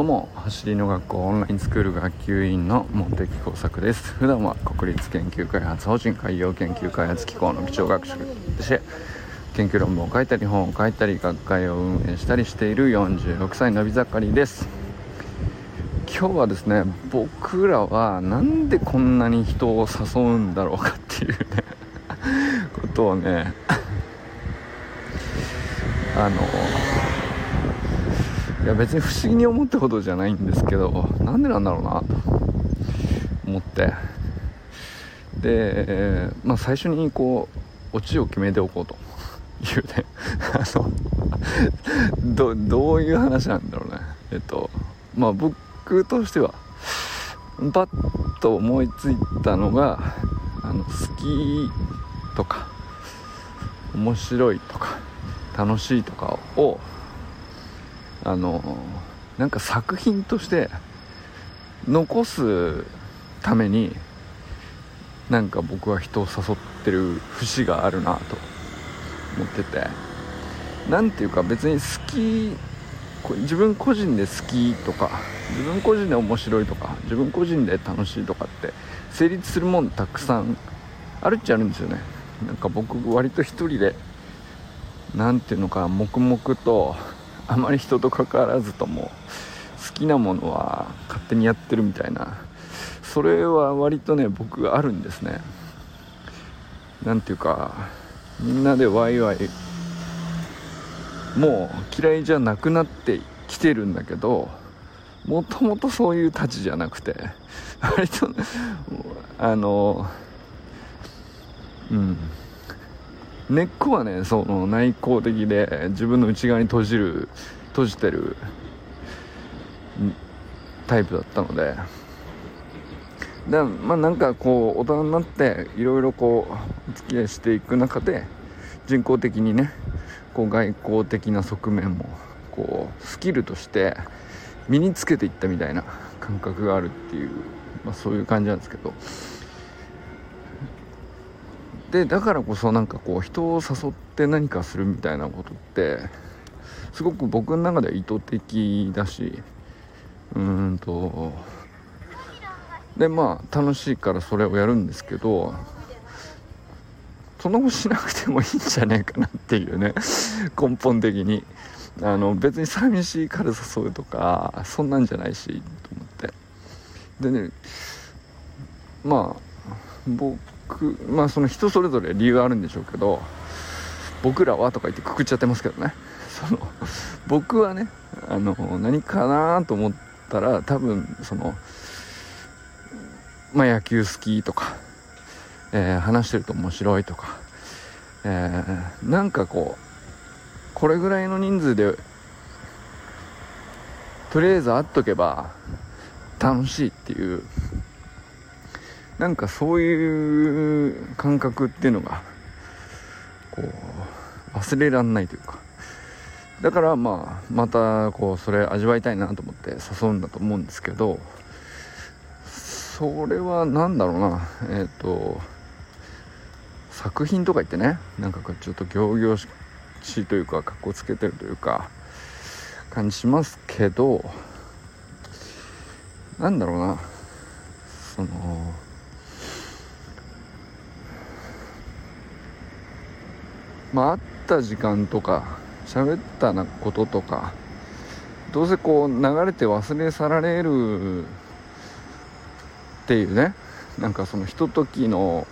どうも走りの学校オンラインスクール学級委員の茂木耕作です。普段は国立研究開発法人海洋研究開発機構の基調学習として研究論文を書いたり本を書いたり学会を運営したりしている46歳のび盛りです。今日はですね僕らはなんでこんなに人を誘うんだろうかっていうねことをねあのいや別に不思議に思ったことじゃないんですけどなんでなんだろうなと思って。で、まあ、最初にこうオチを決めておこうと。いうね。あのどどういう話なんだろうね。えっとまあ僕としてはパッと思いついたのがあの好きとか面白いとか楽しいとかをあのなんか作品として残すためになんか僕は人を誘ってる節があるなと思ってて。何ていうか別に好き自分個人で好きとか自分個人で面白いとか自分個人で楽しいとかって成立するもんたくさんあるっちゃあるんですよね。なんか僕割と一人で何ていうのか黙々とあまり人と関わらずとも好きなものは勝手にやってるみたいな。それは割とね僕あるんですね。何ていうかみんなでワイワイもう嫌いじゃなくなってきてるんだけどもともとそういうたちじゃなくて割とあのうん。根っこはねその内向的で自分の内側に閉じる閉じてるタイプだったので。でまあなんかこう大人になっていろいろこうお付き合いしていく中で人工的にねこう外交的な側面もこうスキルとして身につけていったみたいな感覚があるっていう、まあ、そういう感じなんですけど。でだからこそなんかこう人を誘って何かするみたいなことってすごく僕の中では意図的だしうーんとでまあ楽しいからそれをやるんですけどその後しなくてもいいんじゃねえかなっていうね根本的に。あの別に寂しいから誘うとかそんなんじゃないしと思って。でねまあ僕まあその人それぞれ理由あるんでしょうけど僕らはとか言ってくくっちゃってますけどね。その僕はねあの何かなと思ったら多分そのまあ野球好きとか、えー、話してると面白いとか、えー、なんかこうこれぐらいの人数でとりあえず会っとけば楽しいっていうなんかそういう感覚っていうのがこう忘れらんないというか。だからまあまたこうそれ味わいたいなと思って誘うんだと思うんですけどそれは何だろうな。えっ、ー、と作品とか言ってねなんかちょっと仰々しいというかかっこつけてるというか感じしますけどなんだろうな。そのまあ会った時間とか喋ったなこととかどうせこう流れて忘れ去られるっていうね。なんかそのひとときの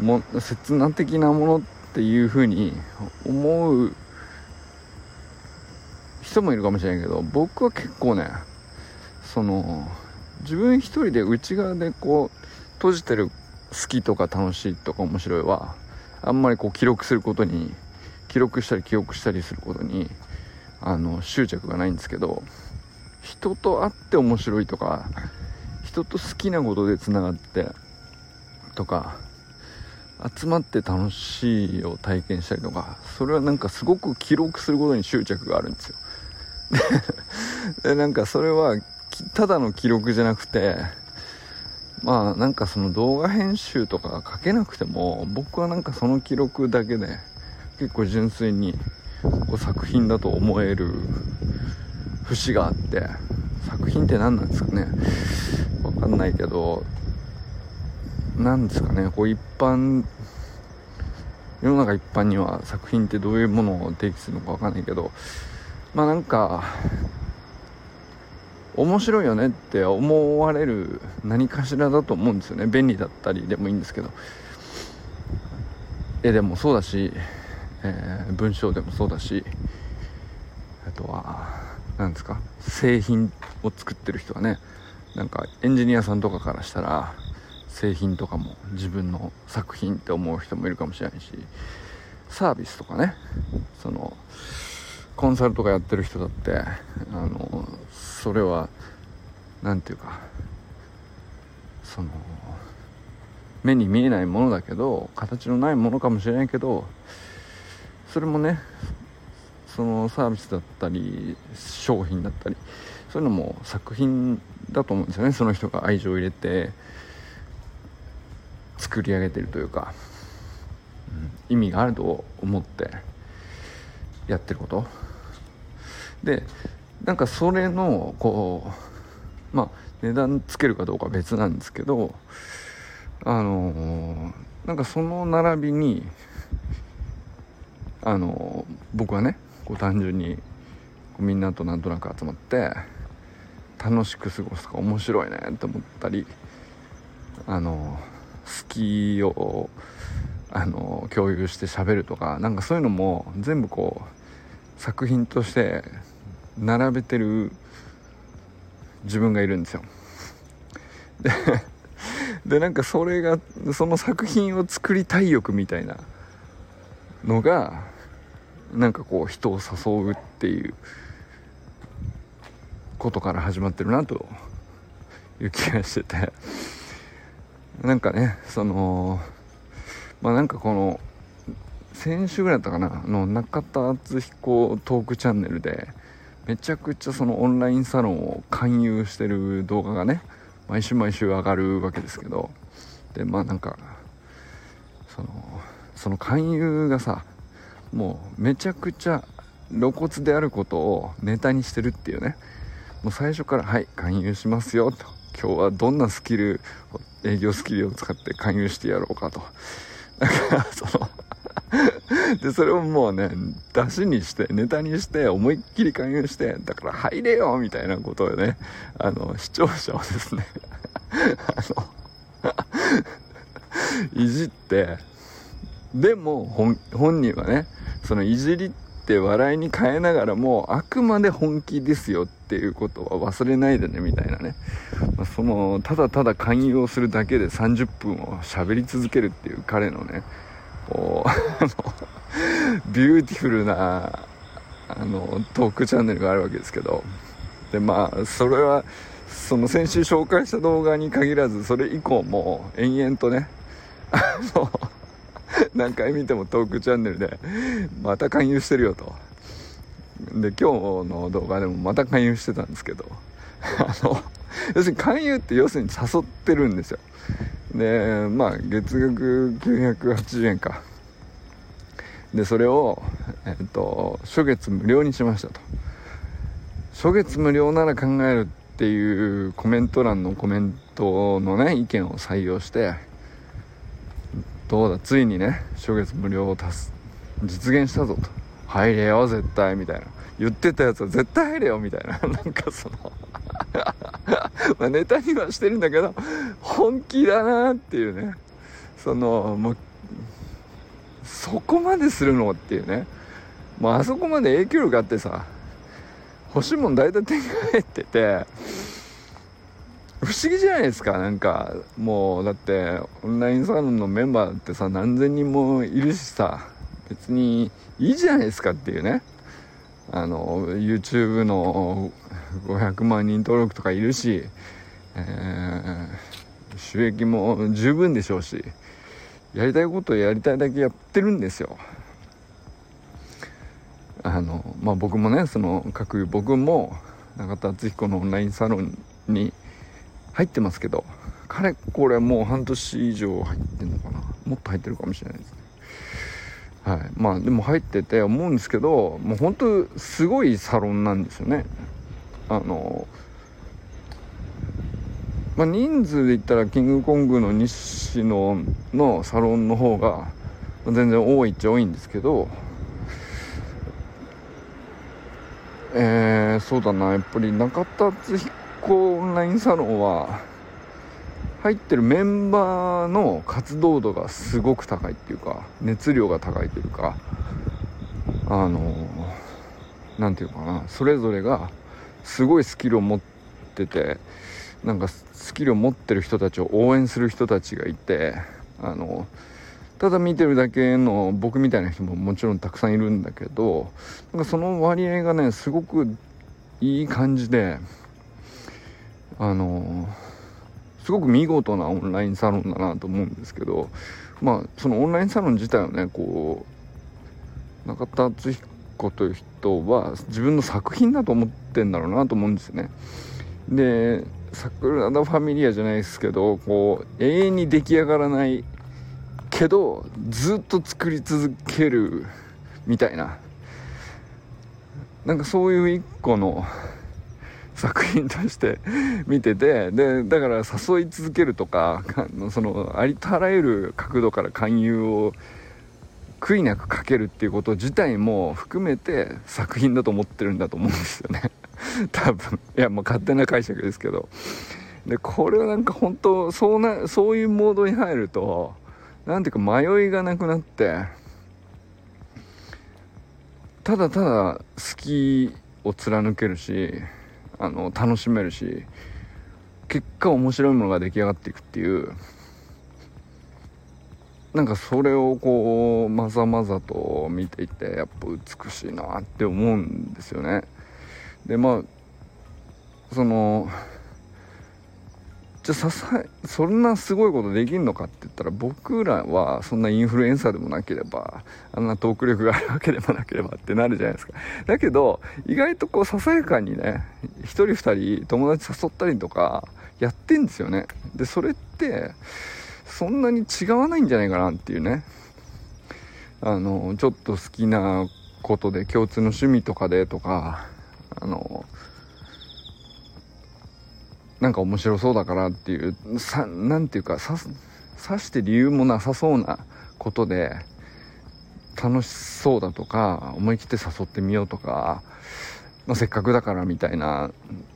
も刹那的なものっていうふうに思う人もいるかもしれないけど僕は結構ねその自分一人で内側でこう閉じてる好きとか楽しいとか面白いはあんまりこう記録することに記録したり記憶したりすることにあの執着がないんですけど人と会って面白いとか人と好きなことでつながってとか集まって楽しいを体験したりとかそれはなんかすごく記録することに執着があるんですよ。でなんかそれはただの記録じゃなくてまあなんかその動画編集とか書けなくても僕はなんかその記録だけで結構純粋にこう作品だと思える節があって作品って何なんですかね。わかんないけど何ですかね。こう一般世の中一般には作品ってどういうものを定義するのかわかんないけどまあなんか面白いよねって思われる何かしらだと思うんですよね。便利だったりでもいいんですけど。絵でもそうだし、えー、文章でもそうだしあとは何ですか製品を作ってる人はねなんかエンジニアさんとかからしたら製品とかも自分の作品って思う人もいるかもしれないしサービスとかねそのコンサルとかやってる人だってあのそれは何て言うかその目に見えないものだけど形のないものかもしれないけどそれもねそのサービスだったり商品だったりそういうのも作品だと思うんですよね。その人が愛情を入れて作り上げてるというか、うん、意味があると思ってやってること。でなんかそれのこうまあ値段つけるかどうかは別なんですけどあのー、なんかその並びにあの、僕はねこう単純にみんなとなんとなく集まって楽しく過ごすか面白いねって思ったりあの好きをあの共有して喋るとかなんかそういうのも全部こう作品として並べてる自分がいるんですよ。ででなんかそれがその作品を作りたい欲みたいなのがなんかこう人を誘うっていうことから始まってるなという気がしててなんかねそのまあなんかこの先週ぐらいだったかなの中田敦彦トークチャンネルでめちゃくちゃそのオンラインサロンを勧誘してる動画がね毎週毎週上がるわけですけどでまあなんかそのその勧誘がさもうめちゃくちゃ露骨であることをネタにしてるっていうねもう最初から「はい勧誘しますよ」と今日はどんなスキル営業スキルを使って勧誘してやろうかと。だか、その で、それをもうね、出しにして、ネタにして、思いっきり勧誘して、だから入れよみたいなことをね、あの、視聴者をですね あの いじって、でも本、本人はね、そのいじりって笑いに変えながらも、あくまで本気ですよっていうことは忘れないでねみたいなね、そのただただ勧誘をするだけで30分を喋り続けるっていう彼のねこうビューティフルなあのトークチャンネルがあるわけですけど。でまあそれはその先週紹介した動画に限らずそれ以降も延々とねあの何回見てもトークチャンネルでまた勧誘してるよと。で今日の動画でもまた勧誘してたんですけど。あの要するに勧誘って要するに誘ってるんですよ。でまあ月額980円か。でそれをえっと初月無料にしましたと。初月無料なら考えるっていうコメント欄のコメントのね意見を採用してどうだついにね初月無料を足す実現したぞと。入れよ絶対みたいな。言ってたやつは絶対入れよみたいな。なんかその まネタにはしてるんだけど本気だなっていうね。そのもうそこまでするのっていうね。もうあそこまで影響力あってさ欲しいもん大体手に入ってて不思議じゃないですか。なんかもうだってオンラインサロンのメンバーってさ何千人もいるしさ別にいいじゃないですかっていうね。あの YouTube の500万人登録とかいるし、えー、収益も十分でしょうしやりたいことをやりたいだけやってるんですよ。あのまあ僕もねその各僕も中田敦彦のオンラインサロンに入ってますけど彼これもう半年以上入ってんのかな。もっと入ってるかもしれないです。はい、まあでも入ってて思うんですけどもう本当すごいサロンなんですよね。あのまあ、人数で言ったらキングコングの西野のサロンの方が全然多いっちゃ多いんですけどえー、そうだな。やっぱり中田敦彦オンラインサロンは入ってるメンバーの活動度がすごく高いっていうか熱量が高いというかあの何て言うかなそれぞれがすごいスキルを持っててなんかスキルを持ってる人たちを応援する人たちがいてあのただ見てるだけの僕みたいな人ももちろんたくさんいるんだけどなんかその割合がねすごくいい感じであのすごく見事なオンラインサロンだなと思うんですけどまあそのオンラインサロン自体はねこう中田敦彦という人は自分の作品だと思ってんだろうなと思うんですよね。で桜田ファミリアじゃないですけどこう永遠に出来上がらないけどずっと作り続けるみたいななんかそういう一個の作品として 見ててでだから誘い続けるとか そのありとあらゆる角度から勧誘を悔いなくかけるっていうこと自体も含めて作品だと思ってるんだと思うんですよね。多分。いやもう勝手な解釈ですけど。でこれはなんか本当そうなそういうモードに入ると何ていうか迷いがなくなってただただ好きを貫けるしあの楽しめるし結果面白いものが出来上がっていくっていうなんかそれをこうまざまざと見ていてやっぱ美しいなって思うんですよね。でまあそのじゃあさそんなすごいことできんのかって言ったら僕らはそんなインフルエンサーでもなければあんなトーク力があるわけでもなければってなるじゃないですか。だけど意外とこうささやかにね1人2人友達誘ったりとかやってんですよね。でそれってそんなに違わないんじゃないかなっていうね。あのちょっと好きなことで共通の趣味とかでとかあのなんか面白そうだからっていうさなんていうかささして理由もなさそうなことで楽しそうだとか思い切って誘ってみようとか、まあ、せっかくだからみたいな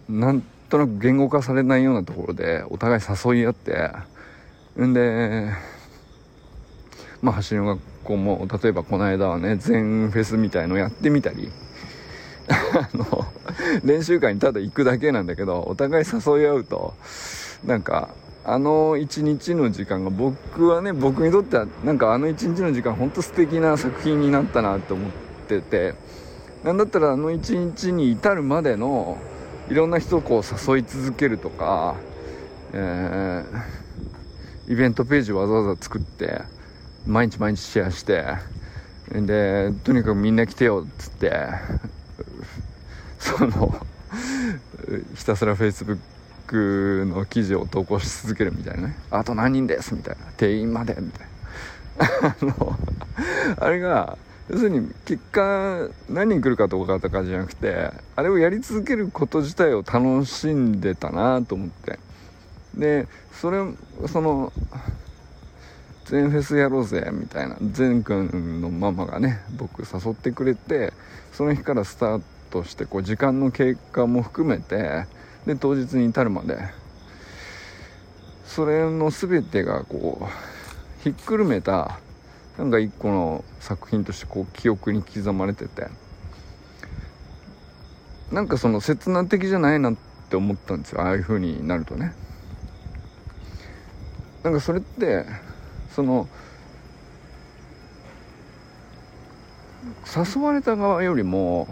なんとなく言語化されないようなところでお互い誘い合ってんでまあ走りの学校も例えばこの間はね全フェスみたいのやってみたり あの 練習会にただ行くだけなんだけどお互い誘い合うとなんかあの一日の時間が僕はね僕にとってはなんかあの一日の時間ほんと素敵な作品になったなって思っててなんだったらあの一日に至るまでのいろんな人をこう誘い続けるとか、えー、イベントページわざわざ作って毎日毎日シェアしてでとにかくみんな来てよっつってそのひたすらフェイスブックの記事を投稿し続けるみたいなね。あと何人ですみたいな。定員までみたいな。あのあれが要するに結果何人来るかどうかとかじゃなくてあれをやり続けること自体を楽しんでたなと思って。でそれその全フェスやろうぜみたいな。全くんのママがね僕誘ってくれてその日からスタートとしてこう時間の経過も含めてで当日に至るまでそれの全てがこうひっくるめたなんか一個の作品としてこう記憶に刻まれててなんかその刹那的じゃないなって思ったんですよああいう風になるとね。なんかそれってその誘われた側よりも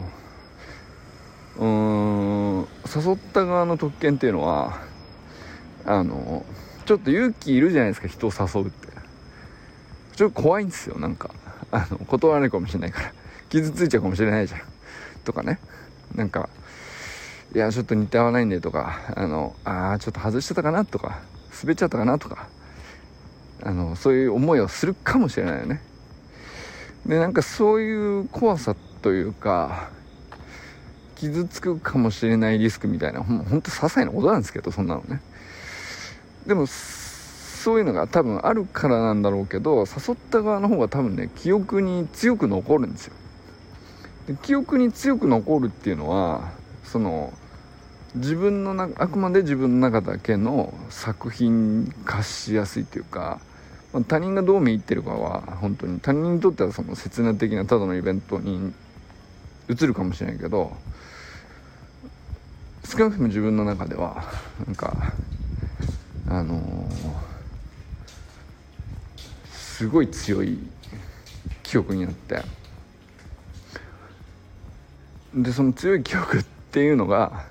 うーん誘った側の特権っていうのはあのちょっと勇気いるじゃないですか人を誘うって。ちょっと怖いんですよなんか。あの断られるかもしれないから。傷ついちゃうかもしれないじゃん。とかね。なんかいやちょっと似て合わないんでとか。あのああちょっと外しちゃったかなとか。滑っちゃったかなとか。あのそういう思いをするかもしれないよね。でなんかそういう怖さというか傷つくかもしれないリスクみたいなほんと些細なことなんですけどそんなのね。でもそういうのが多分あるからなんだろうけど誘った側の方が多分ね記憶に強く残るんですよ。で記憶に強く残るっていうのはその自分のなあくまで自分の中だけの作品化しやすいというか、まあ、他人がどう見入ってるかは本当に他人にとってはその刹那的なただのイベントに映るかもしれないけど少なくとも自分の中ではなんかあのーすごい強い記憶になって。でその強い記憶っていうのが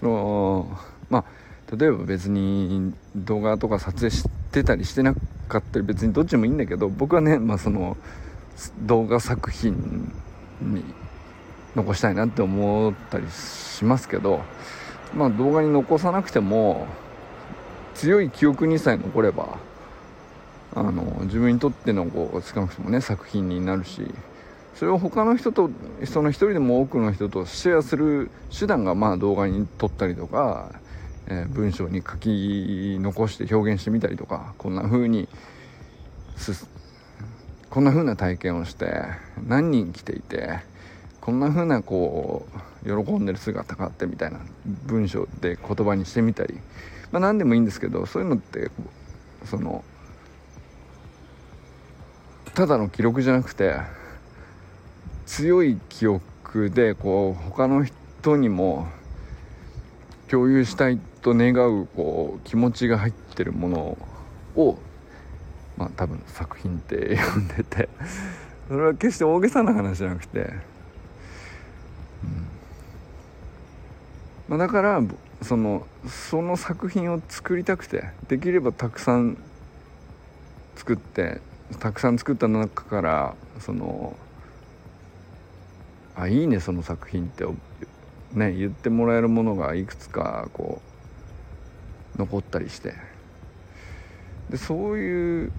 そのまあ例えば別に動画とか撮影してたりしてなかったり別にどっちもいいんだけど僕はね、まあ、その動画作品に残したいなって思ったりしますけどまあ動画に残さなくても強い記憶にさえ残ればあの自分にとってのこう少なくともね作品になるしそれを他の人とその一人でも多くの人とシェアする手段がまあ動画に撮ったりとか、えー、文章に書き残して表現してみたりとかこんな風にこんな風な体験をして何人来ていてこんな風なこう喜んでる姿があってみたいな文章で言葉にしてみたり、まあ、何でもいいんですけどそういうのってそのただの記録じゃなくて強い記憶でこう他の人にも共有したいと願うこう気持ちが入ってるものをまあ多分作品って呼んでてそれは決して大げさな話じゃなくて、うんまあ、だからそのその作品を作りたくてできればたくさん作ってたくさん作った中からそのあいいねその作品ってね言ってもらえるものがいくつかこう残ったりして。でそういう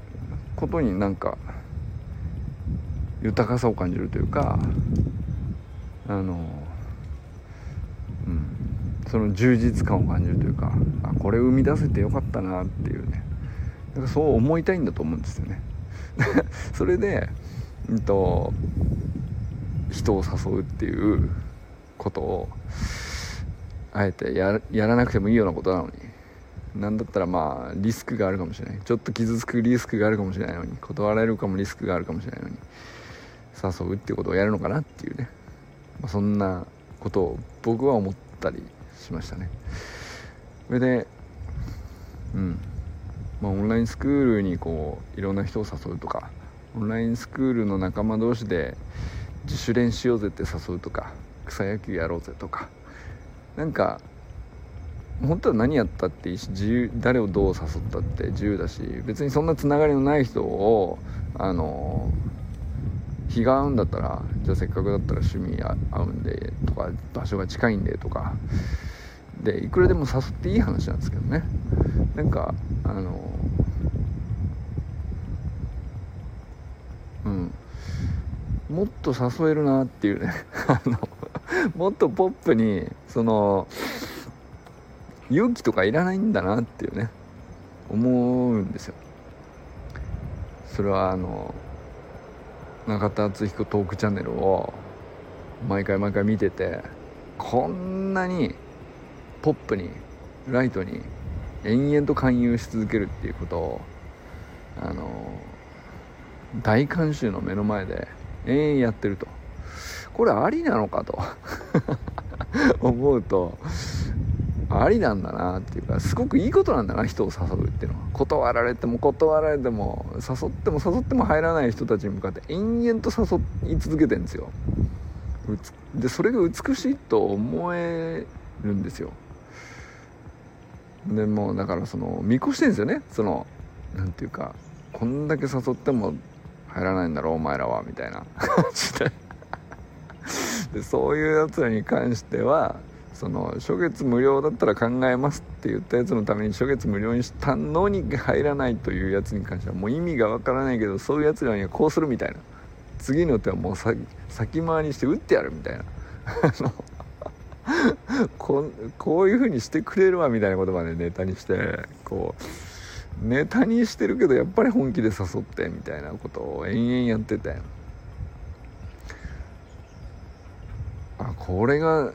ことになんか豊かさを感じるというかあのその充実感を感じるというかあこれ生み出せてよかったなっていうね。なんかそう思いたいんだと思うんですよね。それで、うんと、人を誘うっていうことをあえてやらなくてもいいようなことなのに何だったらまあリスクがあるかもしれない。ちょっと傷つくリスクがあるかもしれないのに断られるかもリスクがあるかもしれないのに誘うってことをやるのかなっていうね、まあ、そんなことを僕は思ったりしましたね。それでうん。まあ、オンラインスクールにこういろんな人を誘うとかオンラインスクールの仲間同士で自主練しようぜって誘うとか草野球やろうぜとか。なんか本当は何やったっていいし自由誰をどう誘ったって自由だし別にそんなつながりのない人をあの日が合うんだったらじゃあせっかくだったら趣味合うんでとか場所が近いんでとかでいくらでも誘っていい話なんですけどね。なんかあのうん。もっと誘えるなっていうね。もっとポップにその勇気とかいらないんだなっていうね。思うんですよ。それはあの中田敦彦トークチャンネルを毎回毎回見ててこんなにポップにライトに延々と勧誘し続けるっていうことをあの大観衆の目の前で延々やってると。これありなのかと。思うとありなんだなっていうかすごくいいことなんだな人を誘うっていうのは。断られても断られても誘っても誘っても入らない人たちに向かって延々と誘い続けてるんですよ。でそれが美しいと思えるんですよ。でもうだからその見越してんですよね。そのなんていうかこんだけ誘っても入らないんだろうお前らはみたいな。感 じででそういうやつらに関してはその初月無料だったら考えますって言ったやつのために初月無料にしたのに入らないというやつに関してはもう意味がわからないけどそういうやつらにはこうするみたいな。次の手はもう先回りして打ってやるみたいな。ここういう風にしてくれるわみたいなことまでネタにしてこうネタにしてるけどやっぱり本気で誘ってみたいなことを延々やってて。あこれが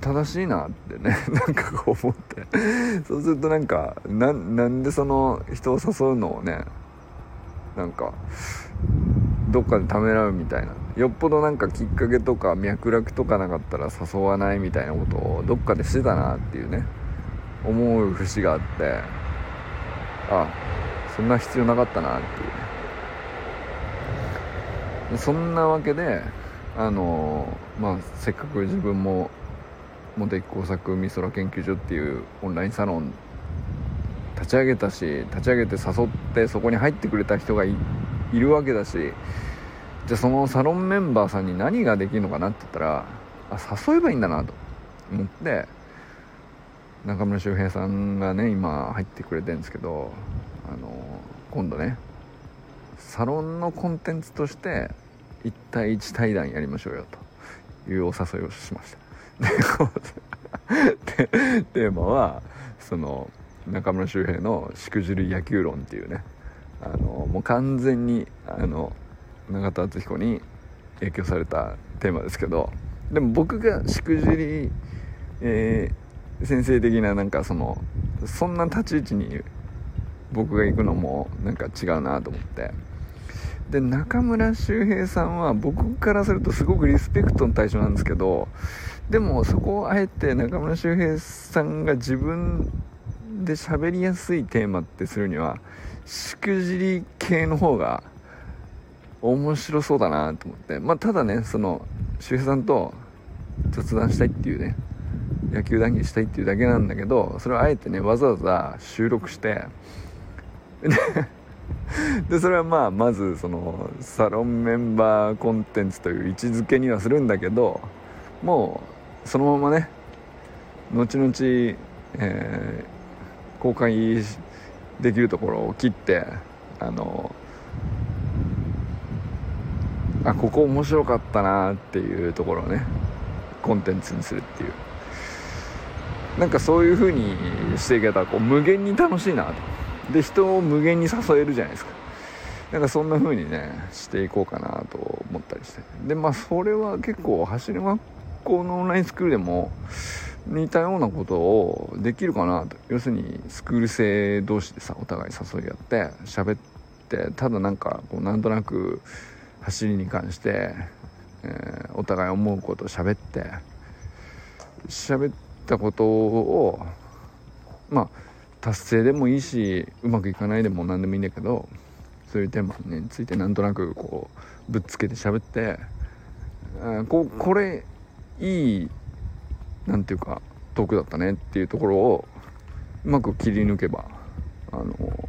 正しいなってね なんかこう思って。そうするとなんかなんでその人を誘うのをねなんかどっかでためらうみたいな。よっぽどなんかきっかけとか脈絡とかなかったら誘わないみたいなことをどっかでしてたなっていうね。思う節があって。あそんな必要なかったなっていうね。そんなわけであのまあせっかく自分も茂木工作美空研究所っていうオンラインサロン立ち上げたし立ち上げて誘ってそこに入ってくれた人がいるわけだしじゃあそのサロンメンバーさんに何ができるのかなって言ったらあ誘えばいいんだなと思って中村修平さんがね今入ってくれてるんですけどあの今度ねサロンのコンテンツとして1対1対談やりましょうよというお誘いをしました。で テーマはその中村修平の「しくじる野球論」っていうねあのもう完全にあの永田敦彦に影響されたテーマですけどでも僕がしくじり、えー、先生的ななんかそのそんな立ち位置に僕が行くのもなんか違うなと思って。で中村修平さんは僕からするとすごくリスペクトの対象なんですけどでもそこをあえて中村修平さんが自分で喋りやすいテーマってするにはしくじり系の方が面白そうだなと思って。まあただねその周平さんと雑談したいっていうね野球談義したいっていうだけなんだけどそれをあえてねわざわざ収録してでそれはまあまずそのサロンメンバーコンテンツという位置づけにはするんだけどもうそのままね後々、えー、公開できるところを切ってあのあここ面白かったなっていうところをねコンテンツにするっていう。なんかそういう風にしていけたらこう無限に楽しいなと。で人を無限に誘えるじゃないですか。なんかそんな風にねしていこうかなと思ったりして。でまあそれは結構走り学校のオンラインスクールでも似たようなことをできるかなと。要するにスクール生同士でさお互い誘い合って喋ってただなんかこうなんとなく走りに関して、えー、お互い思うことを喋って喋ったことをまあ達成でもいいしうまくいかないでも何でもいいんだけどそういうテーマについてなんとなくこうぶっつけて喋って、えー、ここれいい何て言うかトークだったねっていうところをうまく切り抜けばあの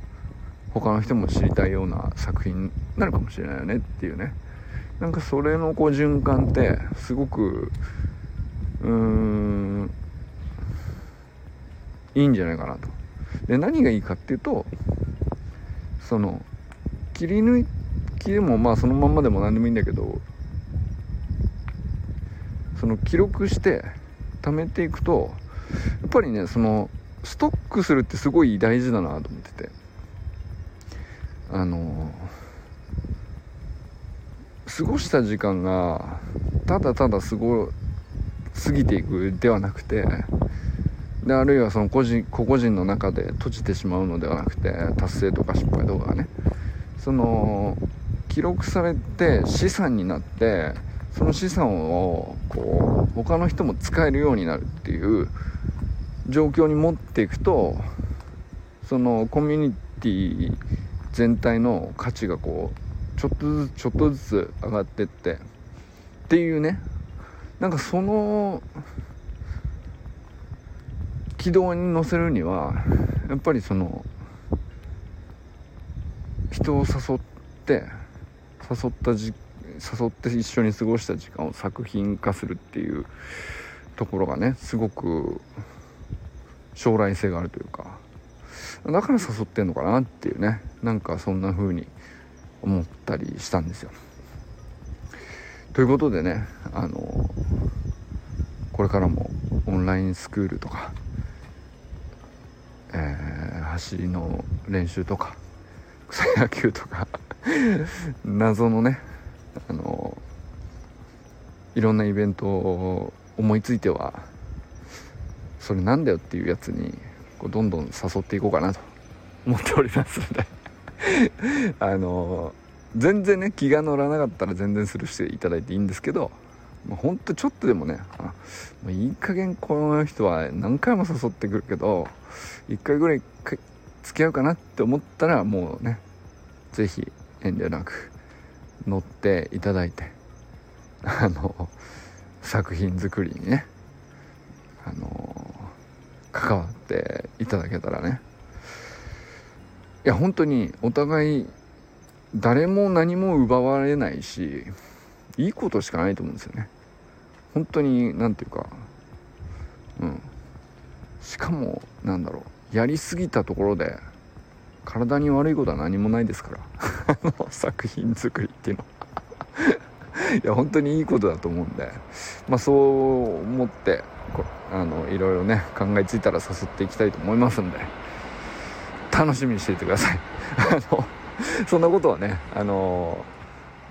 他の人も知りたいような作品になるかもしれないよねっていうね。なんかそれのこう循環ってすごくうーんいいんじゃないかなと。で何がいいかっていうとその切り抜きでもまあそのまんまでも何でもいいんだけどその記録して貯めていくとやっぱりねそのストックするってすごい大事だなと思ってて。あの過ごした時間がただただ過ご過ぎていくではなくてであるいはその個人個々人の中で閉じてしまうのではなくて達成とか失敗とかねその記録されて資産になってその資産をこう他の人も使えるようになるっていう状況に持っていくとそのコミュニティ全体の価値がこうちょっとずつちょっとずつ上がってってっていうね。なんかその軌道に乗せるにはやっぱりその人を誘って誘ったじ誘って一緒に過ごした時間を作品化するっていうところがねすごく将来性があるというか。だから誘ってんのかなっていうねなんかそんな風に思ったりしたんですよ。ということでねあのこれからもオンラインスクールとか、えー、走りの練習とか草野球とか 謎のねあのいろんなイベントを思いついてはそれなんだよっていうやつにこうどんどん誘っていこうかなと。思っておりますので。あの全然ね気が乗らなかったら全然スルーしていただいていいんですけどまあ、ほんとちょっとでもねあ、まいい加減この人は何回も誘ってくるけど1回ぐらい付き合うかなって思ったらもうね是非遠慮なく乗っていただいてあの作品作りにねあの関わっていただけたらね。いや本当にお互い誰も何も奪われないしいいことしかないと思うんですよね。本当に何ていうかうん。しかもなんだろうやりすぎたところで体に悪いことは何もないですから。作品作りっていうのは。いや本当にいいことだと思うんで。まあそう思ってあのいろいろね考えついたら誘っていきたいと思いますんで楽しみにしていてください。あのそんなことはねあの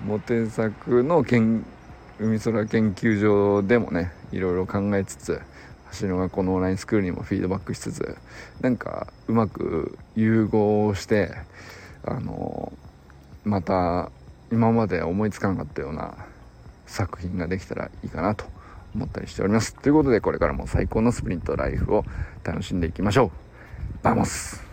モテ作の研海空研究所でもねいろいろ考えつつ橋の学校のオンラインスクールにもフィードバックしつつなんかうまく融合してあのまた今まで思いつかなかったような作品ができたらいいかなと思ったりしております。ということで、これからも最高のスプリントライフを楽しんでいきましょう。 Vamos